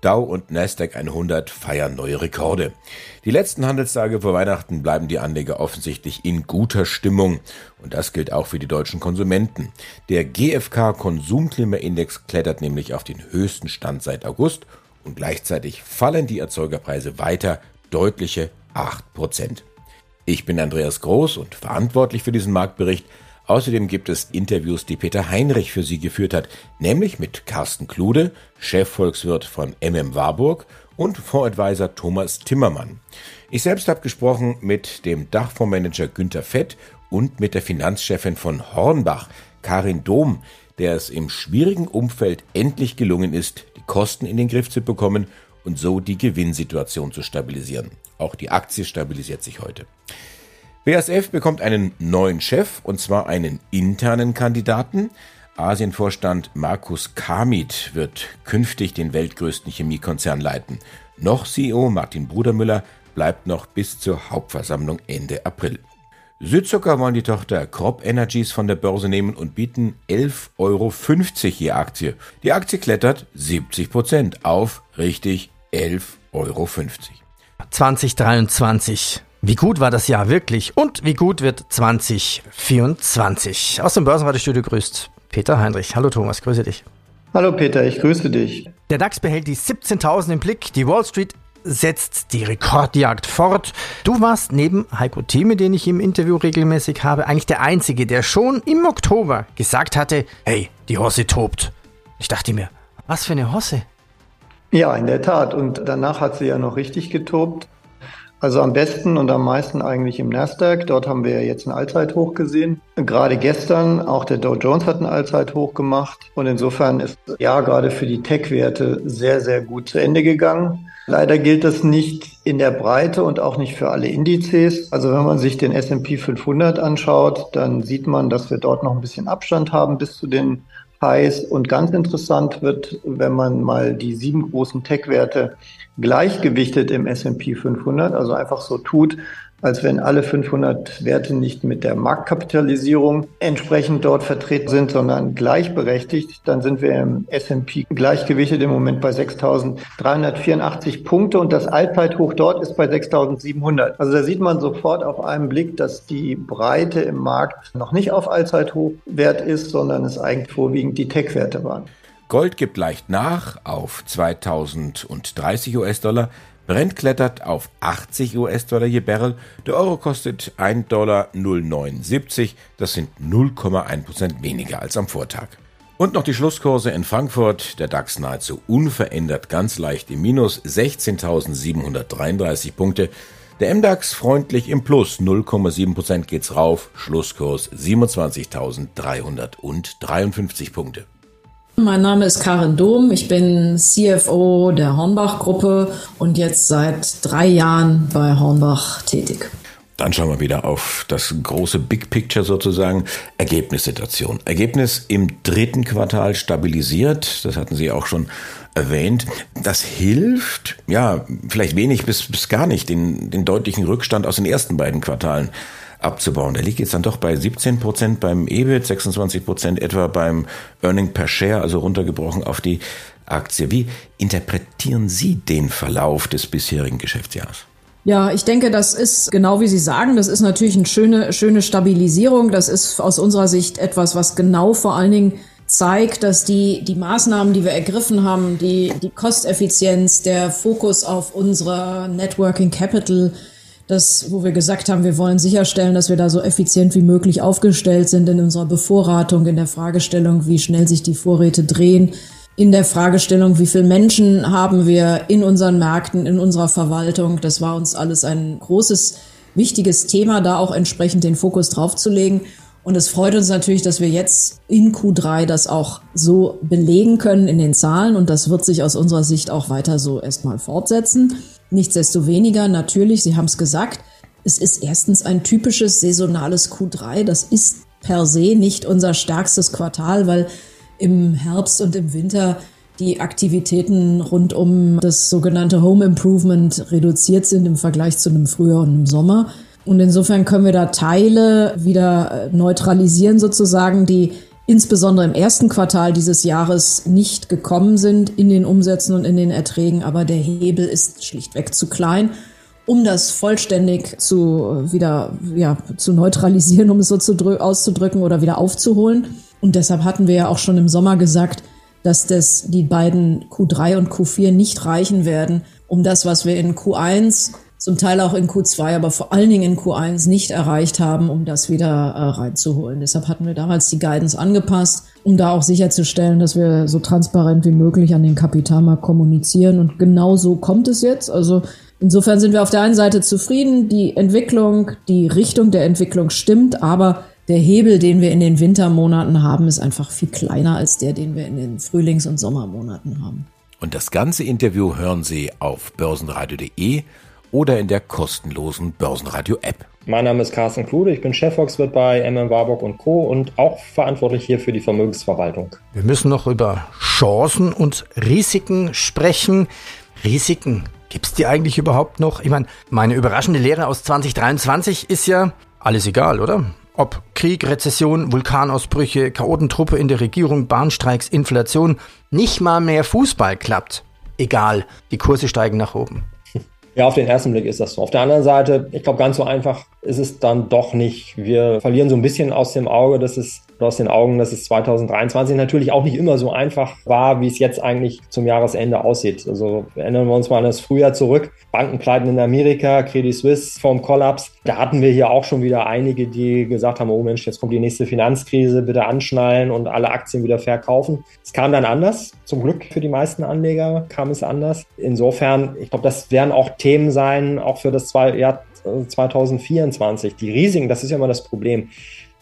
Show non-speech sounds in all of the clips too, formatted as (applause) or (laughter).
Dow und Nasdaq 100 feiern neue Rekorde. Die letzten Handelstage vor Weihnachten bleiben die Anleger offensichtlich in guter Stimmung. Und das gilt auch für die deutschen Konsumenten. Der GfK Konsumklimaindex klettert nämlich auf den höchsten Stand seit August und gleichzeitig fallen die Erzeugerpreise weiter deutliche 8%. Ich bin Andreas Groß und verantwortlich für diesen Marktbericht. Außerdem gibt es Interviews, die Peter Heinrich für Sie geführt hat, nämlich mit Carsten Klude, Chefvolkswirt von MM Warburg und Fondsadvisor Thomas Timmermann. Ich selbst habe gesprochen mit dem Dachfondsmanager Günter Fett und mit der Finanzchefin von Hornbach, Karin Dohm, der es im schwierigen Umfeld endlich gelungen ist, die Kosten in den Griff zu bekommen und so die Gewinnsituation zu stabilisieren. Auch die Aktie stabilisiert sich heute. BASF bekommt einen neuen Chef, und zwar einen internen Kandidaten. Asienvorstand Markus Kamit wird künftig den weltgrößten Chemiekonzern leiten. Noch CEO Martin Brudermüller bleibt noch bis zur Hauptversammlung Ende April. Südzucker wollen die Tochter Crop Energies von der Börse nehmen und bieten 11,50 Euro je Aktie. Die Aktie klettert 70 Prozent auf richtig 11,50 Euro. 2023. Wie gut war das Jahr wirklich und wie gut wird 2024? Aus dem Börsenradiostudio grüßt Peter Heinrich. Hallo Thomas, grüße dich. Hallo Peter, ich grüße dich. Der DAX behält die 17.000 im Blick, die Wall Street setzt die Rekordjagd fort. Du warst neben Heiko Thieme, den ich im Interview regelmäßig habe, eigentlich der Einzige, der schon im Oktober gesagt hatte, hey, die Hosse tobt. Ich dachte mir, was für eine Hosse? Ja, in der Tat. Und danach hat sie ja noch richtig getobt. Also am besten und am meisten eigentlich im Nasdaq. Dort haben wir ja jetzt ein Allzeithoch gesehen. Gerade gestern, auch der Dow Jones hat ein Allzeithoch gemacht. Und insofern ist ja gerade für die Tech-Werte sehr, sehr gut zu Ende gegangen. Leider gilt das nicht in der Breite und auch nicht für alle Indizes. Also wenn man sich den S&P 500 anschaut, dann sieht man, dass wir dort noch ein bisschen Abstand haben bis zu den Highs. Und ganz interessant wird, wenn man mal die sieben großen Tech-Werte gleichgewichtet im S&P 500, also einfach so tut, als wenn alle 500 Werte nicht mit der Marktkapitalisierung entsprechend dort vertreten sind, sondern gleichberechtigt, dann sind wir im S&P gleichgewichtet im Moment bei 6.384 Punkte und das Allzeithoch dort ist bei 6.700. Also da sieht man sofort auf einen Blick, dass die Breite im Markt noch nicht auf Allzeithochwert ist, sondern es eigentlich vorwiegend die Tech-Werte waren. Gold gibt leicht nach auf 2030 US-Dollar. Brent klettert auf 80 US-Dollar je Barrel. Der Euro kostet 1,0970 Dollar. Das sind 0,1% weniger als am Vortag. Und noch die Schlusskurse in Frankfurt. Der DAX nahezu unverändert, ganz leicht im Minus, 16.733 Punkte. Der MDAX freundlich im Plus, 0,7% geht's rauf, Schlusskurs 27.353 Punkte. Mein Name ist Karin Dom, ich bin CFO der Hornbach-Gruppe und jetzt seit drei Jahren bei Hornbach tätig. Dann schauen wir wieder auf das große Big Picture sozusagen. Ergebnissituation. Ergebnis im dritten Quartal stabilisiert. Das hatten Sie auch schon erwähnt. Das hilft, ja, vielleicht wenig bis, bis gar nicht, den, den deutlichen Rückstand aus den ersten beiden Quartalen abzubauen. Der liegt jetzt dann doch bei 17 Prozent beim EBIT, 26 Prozent etwa beim Earning per Share, also runtergebrochen auf die Aktie. Wie interpretieren Sie den Verlauf des bisherigen Geschäftsjahres? Ja, ich denke, das ist genau wie Sie sagen, das ist natürlich eine schöne, schöne Stabilisierung. Das ist aus unserer Sicht etwas, was genau vor allen Dingen zeigt, dass die, die Maßnahmen, die wir ergriffen haben, die, die Kosteffizienz, der Fokus auf unsere Networking Capital, das, wo wir gesagt haben, wir wollen sicherstellen, dass wir da so effizient wie möglich aufgestellt sind in unserer Bevorratung, in der Fragestellung, wie schnell sich die Vorräte drehen, in der Fragestellung, wie viele Menschen haben wir in unseren Märkten, in unserer Verwaltung. Das war uns alles ein großes, wichtiges Thema, da auch entsprechend den Fokus draufzulegen. Und es freut uns natürlich, dass wir jetzt in Q3 das auch so belegen können in den Zahlen. Und das wird sich aus unserer Sicht auch weiter so erstmal fortsetzen. Nichtsdestoweniger, natürlich, Sie haben es gesagt, es ist erstens ein typisches saisonales Q3. Das ist per se nicht unser stärkstes Quartal, weil im Herbst und im Winter die Aktivitäten rund um das sogenannte Home Improvement reduziert sind im Vergleich zu einem Frühjahr und einem Sommer. Und insofern können wir da Teile wieder neutralisieren sozusagen, die insbesondere im ersten Quartal dieses Jahres nicht gekommen sind in den Umsätzen und in den Erträgen, aber der Hebel ist schlichtweg zu klein, um das vollständig zu wieder ja zu neutralisieren, (laughs) um es so zu auszudrücken oder wieder aufzuholen. Und deshalb hatten wir ja auch schon im Sommer gesagt, dass das die beiden Q3 und Q4 nicht reichen werden, um das, was wir in Q1 zum Teil auch in Q2, aber vor allen Dingen in Q1 nicht erreicht haben, um das wieder äh, reinzuholen. Deshalb hatten wir damals die Guidance angepasst, um da auch sicherzustellen, dass wir so transparent wie möglich an den Kapitalmarkt kommunizieren. Und genau so kommt es jetzt. Also insofern sind wir auf der einen Seite zufrieden. Die Entwicklung, die Richtung der Entwicklung stimmt, aber der Hebel, den wir in den Wintermonaten haben, ist einfach viel kleiner als der, den wir in den Frühlings- und Sommermonaten haben. Und das ganze Interview hören Sie auf börsenradio.de oder in der kostenlosen Börsenradio-App. Mein Name ist Carsten Klude, ich bin Chefvolkswirt bei MM Warburg und Co. und auch verantwortlich hier für die Vermögensverwaltung. Wir müssen noch über Chancen und Risiken sprechen. Risiken, gibt es die eigentlich überhaupt noch? Ich meine, meine überraschende Lehre aus 2023 ist ja alles egal, oder? Ob Krieg, Rezession, Vulkanausbrüche, Chaotentruppe in der Regierung, Bahnstreiks, Inflation, nicht mal mehr Fußball klappt. Egal, die Kurse steigen nach oben. Ja, auf den ersten Blick ist das so. Auf der anderen Seite, ich glaube, ganz so einfach ist es dann doch nicht. Wir verlieren so ein bisschen aus dem Auge, dass es aus den Augen, dass es 2023 natürlich auch nicht immer so einfach war, wie es jetzt eigentlich zum Jahresende aussieht. Also erinnern wir uns mal an das Frühjahr zurück. Bankenpleiten in Amerika, Credit Suisse vom Kollaps. Da hatten wir hier auch schon wieder einige, die gesagt haben, oh Mensch, jetzt kommt die nächste Finanzkrise, bitte anschnallen und alle Aktien wieder verkaufen. Es kam dann anders. Zum Glück für die meisten Anleger kam es anders. Insofern, ich glaube, das werden auch Themen sein, auch für das Jahr 2024. Die Risiken, das ist ja immer das Problem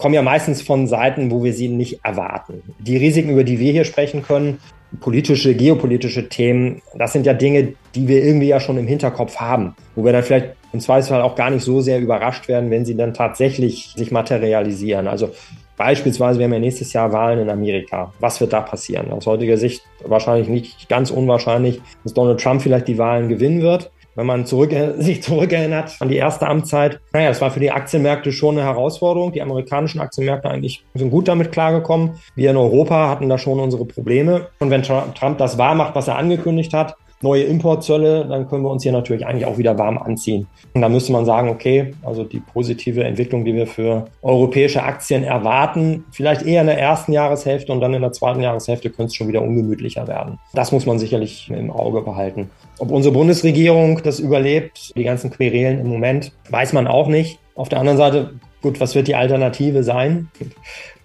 kommen ja meistens von Seiten, wo wir sie nicht erwarten. Die Risiken, über die wir hier sprechen können, politische, geopolitische Themen, das sind ja Dinge, die wir irgendwie ja schon im Hinterkopf haben, wo wir dann vielleicht im Zweifelsfall auch gar nicht so sehr überrascht werden, wenn sie dann tatsächlich sich materialisieren. Also beispielsweise, wir haben ja nächstes Jahr Wahlen in Amerika. Was wird da passieren? Aus heutiger Sicht wahrscheinlich nicht ganz unwahrscheinlich, dass Donald Trump vielleicht die Wahlen gewinnen wird wenn man zurück, (laughs) sich zurückerinnert an die erste Amtszeit. Naja, das war für die Aktienmärkte schon eine Herausforderung. Die amerikanischen Aktienmärkte eigentlich sind gut damit klargekommen. Wir in Europa hatten da schon unsere Probleme. Und wenn Trump das wahr macht, was er angekündigt hat, neue Importzölle, dann können wir uns hier natürlich eigentlich auch wieder warm anziehen. Und da müsste man sagen, okay, also die positive Entwicklung, die wir für europäische Aktien erwarten, vielleicht eher in der ersten Jahreshälfte und dann in der zweiten Jahreshälfte könnte es schon wieder ungemütlicher werden. Das muss man sicherlich im Auge behalten. Ob unsere Bundesregierung das überlebt, die ganzen Querelen im Moment, weiß man auch nicht. Auf der anderen Seite, gut, was wird die Alternative sein?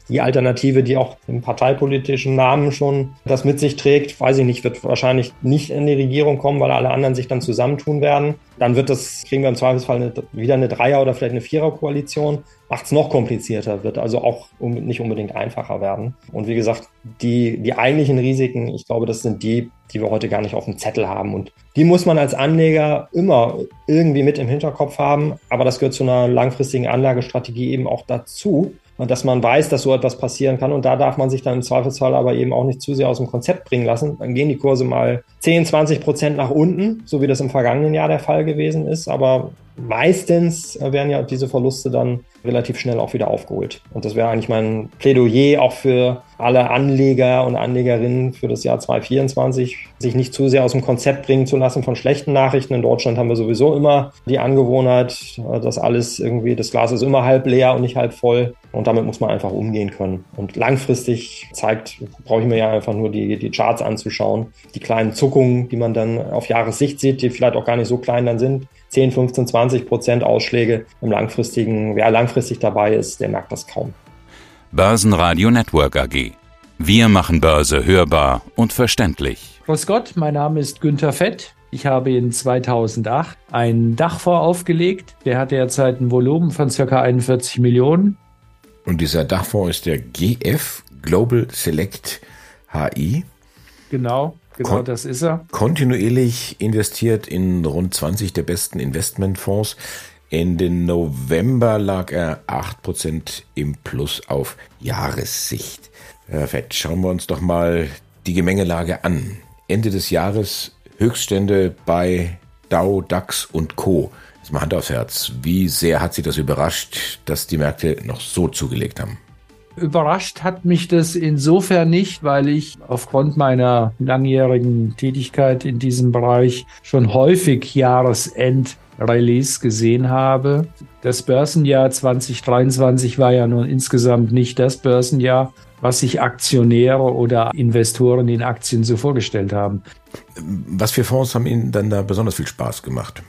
Die Alternative, die auch im parteipolitischen Namen schon das mit sich trägt, weiß ich nicht, wird wahrscheinlich nicht in die Regierung kommen, weil alle anderen sich dann zusammentun werden. Dann wird das, kriegen wir im Zweifelsfall eine, wieder eine Dreier- oder vielleicht eine Vierer-Koalition. Macht es noch komplizierter, wird also auch nicht unbedingt einfacher werden. Und wie gesagt, die, die eigentlichen Risiken, ich glaube, das sind die, die wir heute gar nicht auf dem Zettel haben. Und die muss man als Anleger immer irgendwie mit im Hinterkopf haben. Aber das gehört zu einer langfristigen Anlagestrategie eben auch dazu und dass man weiß, dass so etwas passieren kann. Und da darf man sich dann im Zweifelsfall aber eben auch nicht zu sehr aus dem Konzept bringen lassen. Dann gehen die Kurse mal 10, 20 Prozent nach unten, so wie das im vergangenen Jahr der Fall gewesen ist. Aber meistens werden ja diese Verluste dann relativ schnell auch wieder aufgeholt. Und das wäre eigentlich mein Plädoyer auch für alle Anleger und Anlegerinnen für das Jahr 2024, sich nicht zu sehr aus dem Konzept bringen zu lassen von schlechten Nachrichten. In Deutschland haben wir sowieso immer die Angewohnheit, dass alles irgendwie, das Glas ist immer halb leer und nicht halb voll. Und damit muss man einfach umgehen können. Und langfristig zeigt, brauche ich mir ja einfach nur die, die Charts anzuschauen. Die kleinen Zuckungen, die man dann auf Jahressicht sieht, die vielleicht auch gar nicht so klein dann sind. 10, 15, 20 Prozent Ausschläge im langfristigen, wer langfristig dabei ist, der merkt das kaum. Börsenradio Network AG. Wir machen Börse hörbar und verständlich. Grüß Gott, mein Name ist Günther Fett. Ich habe in 2008 einen Dachfonds aufgelegt. Der hat derzeit ein Volumen von ca. 41 Millionen. Und dieser Dachfonds ist der GF Global Select HI. Genau. Genau, Kon das ist er. Kontinuierlich investiert in rund 20 der besten Investmentfonds. Ende November lag er 8% im Plus auf Jahressicht. Fett, schauen wir uns doch mal die Gemengelage an. Ende des Jahres Höchststände bei Dow, DAX und Co. Jetzt mal Hand aufs Herz. Wie sehr hat Sie das überrascht, dass die Märkte noch so zugelegt haben? Überrascht hat mich das insofern nicht, weil ich aufgrund meiner langjährigen Tätigkeit in diesem Bereich schon häufig Jahresend-Release gesehen habe. Das Börsenjahr 2023 war ja nun insgesamt nicht das Börsenjahr, was sich Aktionäre oder Investoren in Aktien so vorgestellt haben. Was für Fonds haben Ihnen dann da besonders viel Spaß gemacht?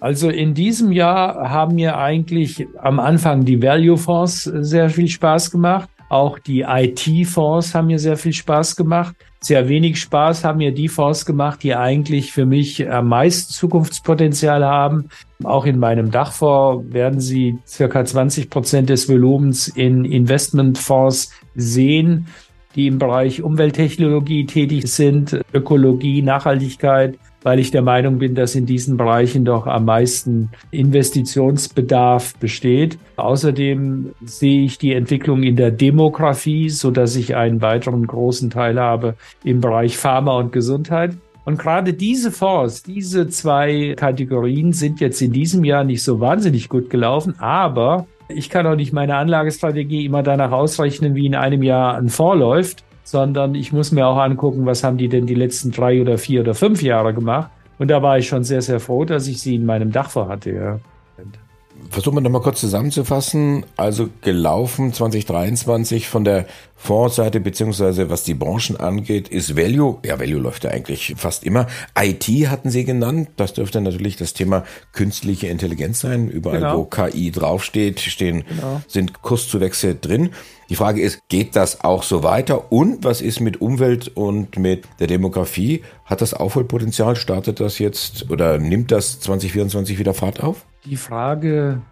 Also in diesem Jahr haben mir eigentlich am Anfang die Value-Fonds sehr viel Spaß gemacht. Auch die IT-Fonds haben mir sehr viel Spaß gemacht. Sehr wenig Spaß haben mir die Fonds gemacht, die eigentlich für mich am meisten Zukunftspotenzial haben. Auch in meinem Dachfonds werden Sie circa 20 Prozent des Volumens in Investmentfonds sehen, die im Bereich Umwelttechnologie tätig sind, Ökologie, Nachhaltigkeit, weil ich der Meinung bin, dass in diesen Bereichen doch am meisten Investitionsbedarf besteht. Außerdem sehe ich die Entwicklung in der Demografie, so dass ich einen weiteren großen Teil habe im Bereich Pharma und Gesundheit. Und gerade diese Fonds, diese zwei Kategorien sind jetzt in diesem Jahr nicht so wahnsinnig gut gelaufen, aber ich kann auch nicht meine Anlagestrategie immer danach ausrechnen, wie in einem Jahr ein Fonds läuft sondern ich muss mir auch angucken, was haben die denn die letzten drei oder vier oder fünf Jahre gemacht. Und da war ich schon sehr, sehr froh, dass ich sie in meinem Dach vorhatte. Ja. Versuchen wir nochmal kurz zusammenzufassen. Also gelaufen 2023 von der Fondsseite beziehungsweise was die Branchen angeht, ist Value. Ja, Value läuft ja eigentlich fast immer. IT hatten Sie genannt. Das dürfte natürlich das Thema künstliche Intelligenz sein. Überall, genau. wo KI draufsteht, stehen, genau. sind Kurszuwächse drin. Die Frage ist, geht das auch so weiter? Und was ist mit Umwelt und mit der Demografie? Hat das Aufholpotenzial? Startet das jetzt oder nimmt das 2024 wieder Fahrt auf? Die Frage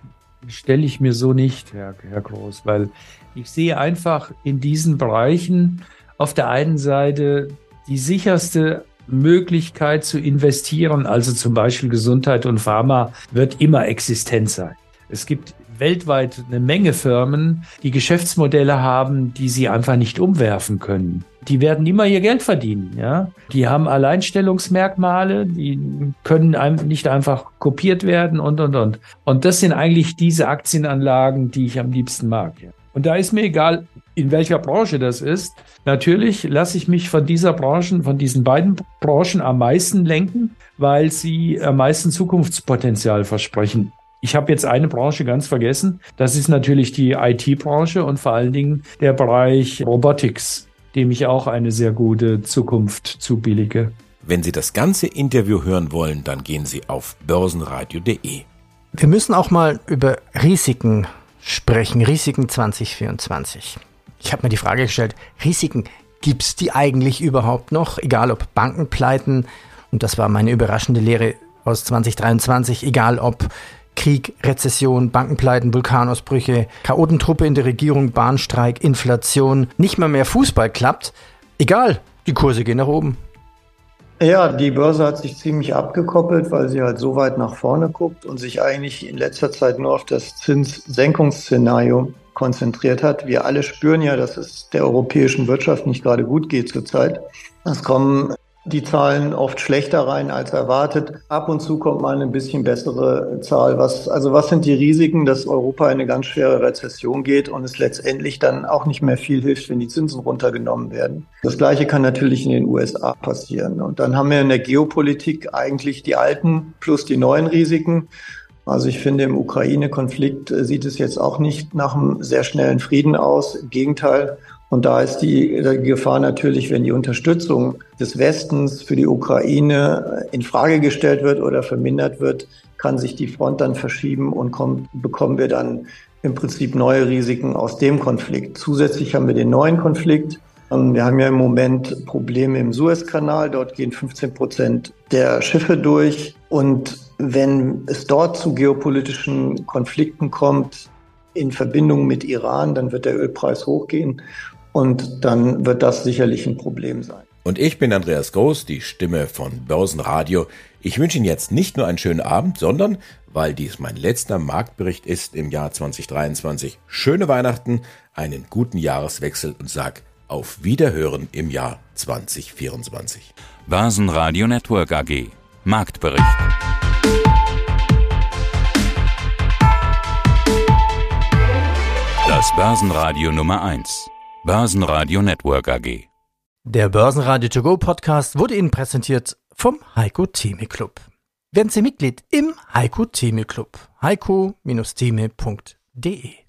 stelle ich mir so nicht, Herr, Herr Groß, weil ich sehe einfach in diesen Bereichen auf der einen Seite die sicherste Möglichkeit zu investieren, also zum Beispiel Gesundheit und Pharma, wird immer existent sein. Es gibt weltweit eine Menge Firmen, die Geschäftsmodelle haben, die sie einfach nicht umwerfen können. Die werden immer ihr Geld verdienen, ja. Die haben Alleinstellungsmerkmale, die können nicht einfach kopiert werden und, und, und. Und das sind eigentlich diese Aktienanlagen, die ich am liebsten mag. Und da ist mir egal, in welcher Branche das ist. Natürlich lasse ich mich von dieser Branche, von diesen beiden Branchen am meisten lenken, weil sie am meisten Zukunftspotenzial versprechen. Ich habe jetzt eine Branche ganz vergessen. Das ist natürlich die IT-Branche und vor allen Dingen der Bereich Robotics, dem ich auch eine sehr gute Zukunft zubillige. Wenn Sie das ganze Interview hören wollen, dann gehen Sie auf börsenradio.de. Wir müssen auch mal über Risiken sprechen, Risiken 2024. Ich habe mir die Frage gestellt, Risiken, gibt es die eigentlich überhaupt noch? Egal ob Bankenpleiten, und das war meine überraschende Lehre aus 2023, egal ob Krieg, Rezession, Bankenpleiten, Vulkanausbrüche, Chaotentruppe in der Regierung, Bahnstreik, Inflation, nicht mal mehr Fußball klappt. Egal, die Kurse gehen nach oben. Ja, die Börse hat sich ziemlich abgekoppelt, weil sie halt so weit nach vorne guckt und sich eigentlich in letzter Zeit nur auf das Zinssenkungsszenario konzentriert hat. Wir alle spüren ja, dass es der europäischen Wirtschaft nicht gerade gut geht zurzeit. Es kommen die Zahlen oft schlechter rein als erwartet. Ab und zu kommt mal ein bisschen bessere Zahl. Was, also was sind die Risiken, dass Europa in eine ganz schwere Rezession geht und es letztendlich dann auch nicht mehr viel hilft, wenn die Zinsen runtergenommen werden? Das Gleiche kann natürlich in den USA passieren. Und dann haben wir in der Geopolitik eigentlich die alten plus die neuen Risiken. Also ich finde, im Ukraine-Konflikt sieht es jetzt auch nicht nach einem sehr schnellen Frieden aus. Im Gegenteil, und da ist die, Gefahr natürlich, wenn die Unterstützung des Westens für die Ukraine in Frage gestellt wird oder vermindert wird, kann sich die Front dann verschieben und kommt, bekommen wir dann im Prinzip neue Risiken aus dem Konflikt. Zusätzlich haben wir den neuen Konflikt. Ähm, wir haben ja im Moment Probleme im Suezkanal. Dort gehen 15 Prozent der Schiffe durch. Und wenn es dort zu geopolitischen Konflikten kommt, in Verbindung mit Iran, dann wird der Ölpreis hochgehen. Und dann wird das sicherlich ein Problem sein. Und ich bin Andreas Groß, die Stimme von Börsenradio. Ich wünsche Ihnen jetzt nicht nur einen schönen Abend, sondern, weil dies mein letzter Marktbericht ist im Jahr 2023, schöne Weihnachten, einen guten Jahreswechsel und sag auf Wiederhören im Jahr 2024. Börsenradio Network AG. Marktbericht. Das Börsenradio Nummer 1. Börsenradio Network AG. Der Börsenradio To Go Podcast wurde Ihnen präsentiert vom Heiko Theme Club. Werden Sie Mitglied im Heiko Theme Club. heiko-theme.de